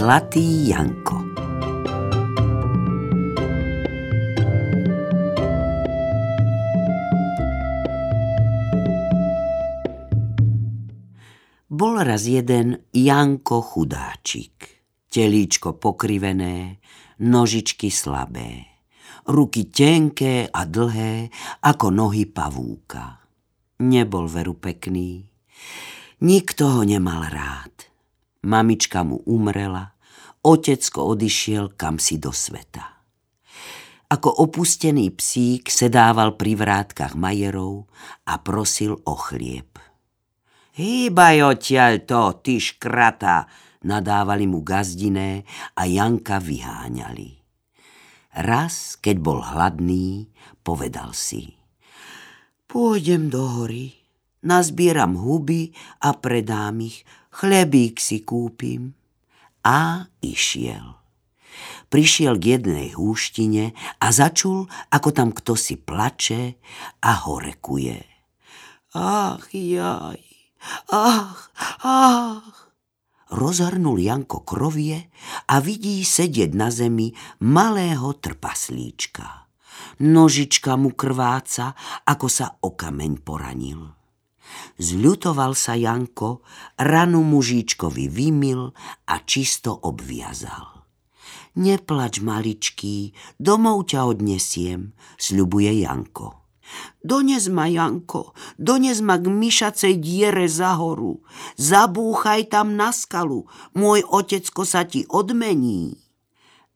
Zlatý Janko Bol raz jeden Janko chudáčik, telíčko pokrivené, nožičky slabé, ruky tenké a dlhé ako nohy pavúka. Nebol veru pekný, nikto ho nemal rád. Mamička mu umrela, otecko odišiel kam si do sveta. Ako opustený psík sedával pri vrátkach majerov a prosil o chlieb. Hýbaj odtiaľ to, ty škrata, nadávali mu gazdiné a Janka vyháňali. Raz, keď bol hladný, povedal si. Pôjdem do hory, nazbieram huby a predám ich, chlebík si kúpim. A išiel. Prišiel k jednej húštine a začul, ako tam kto si plače a horekuje. Ach, jaj, ach, ach rozhrnul Janko krovie a vidí sedieť na zemi malého trpaslíčka. Nožička mu krváca, ako sa o kameň poranil. Zľutoval sa Janko, ranu mužíčkovi vymil a čisto obviazal. Neplač, maličký, domov ťa odnesiem, sľubuje Janko. Dones ma, Janko, dones ma k myšacej diere za horu. Zabúchaj tam na skalu, môj otecko sa ti odmení.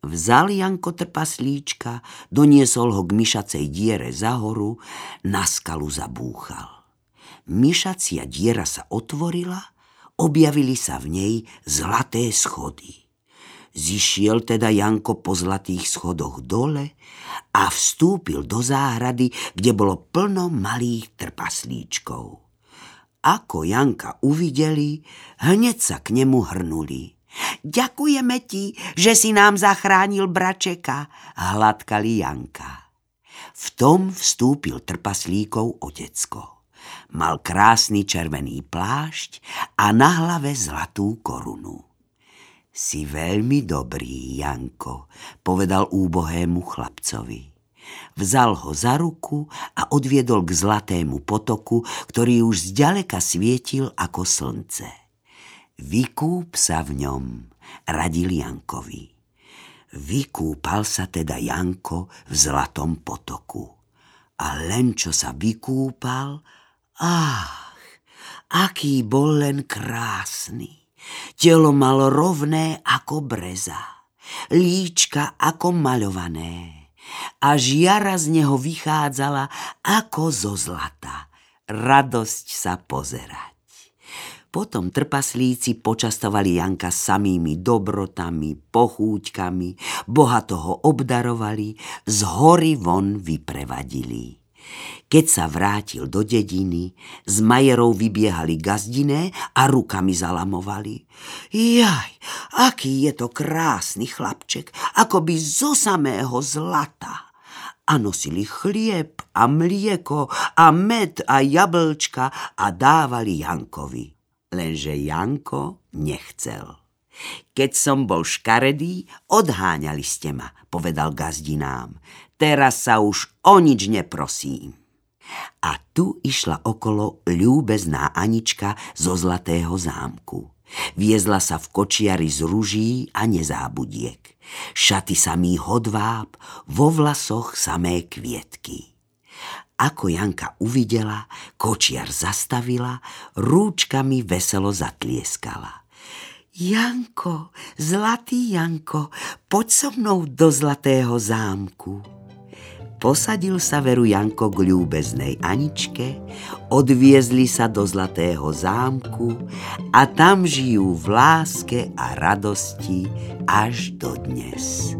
Vzal Janko trpaslíčka, doniesol ho k myšacej diere za horu, na skalu zabúchal. Myšacia diera sa otvorila, objavili sa v nej zlaté schody. Zišiel teda Janko po zlatých schodoch dole a vstúpil do záhrady, kde bolo plno malých trpaslíčkov. Ako Janka uvideli, hneď sa k nemu hrnuli. Ďakujeme ti, že si nám zachránil bračeka, hladkali Janka. V tom vstúpil trpaslíkov otecko. Mal krásny červený plášť a na hlave zlatú korunu. Si veľmi dobrý, Janko, povedal úbohému chlapcovi. Vzal ho za ruku a odviedol k zlatému potoku, ktorý už zďaleka svietil ako slnce. Vykúp sa v ňom, radil Jankovi. Vykúpal sa teda Janko v zlatom potoku. A len čo sa vykúpal, ach, aký bol len krásny. Telo malo rovné ako breza, líčka ako maľované a žiara z neho vychádzala ako zo zlata. Radosť sa pozerať. Potom trpaslíci počastovali Janka samými dobrotami, pochúťkami, bohato ho obdarovali, z hory von vyprevadili. Keď sa vrátil do dediny, z majerov vybiehali gazdiné a rukami zalamovali. Jaj, aký je to krásny chlapček, ako by zo samého zlata. A nosili chlieb a mlieko a med a jablčka a dávali Jankovi. Lenže Janko nechcel. Keď som bol škaredý, odháňali ste ma, povedal gazdinám. Teraz sa už o nič neprosím. A tu išla okolo ľúbezná Anička zo Zlatého zámku. Viezla sa v kočiari z ruží a nezábudiek. Šaty samý hodváb, vo vlasoch samé kvietky. Ako Janka uvidela, kočiar zastavila, rúčkami veselo zatlieskala. Janko, zlatý Janko, poď so mnou do Zlatého zámku. Posadil sa veru Janko k ľúbeznej Aničke, odviezli sa do Zlatého zámku a tam žijú v láske a radosti až do dnes.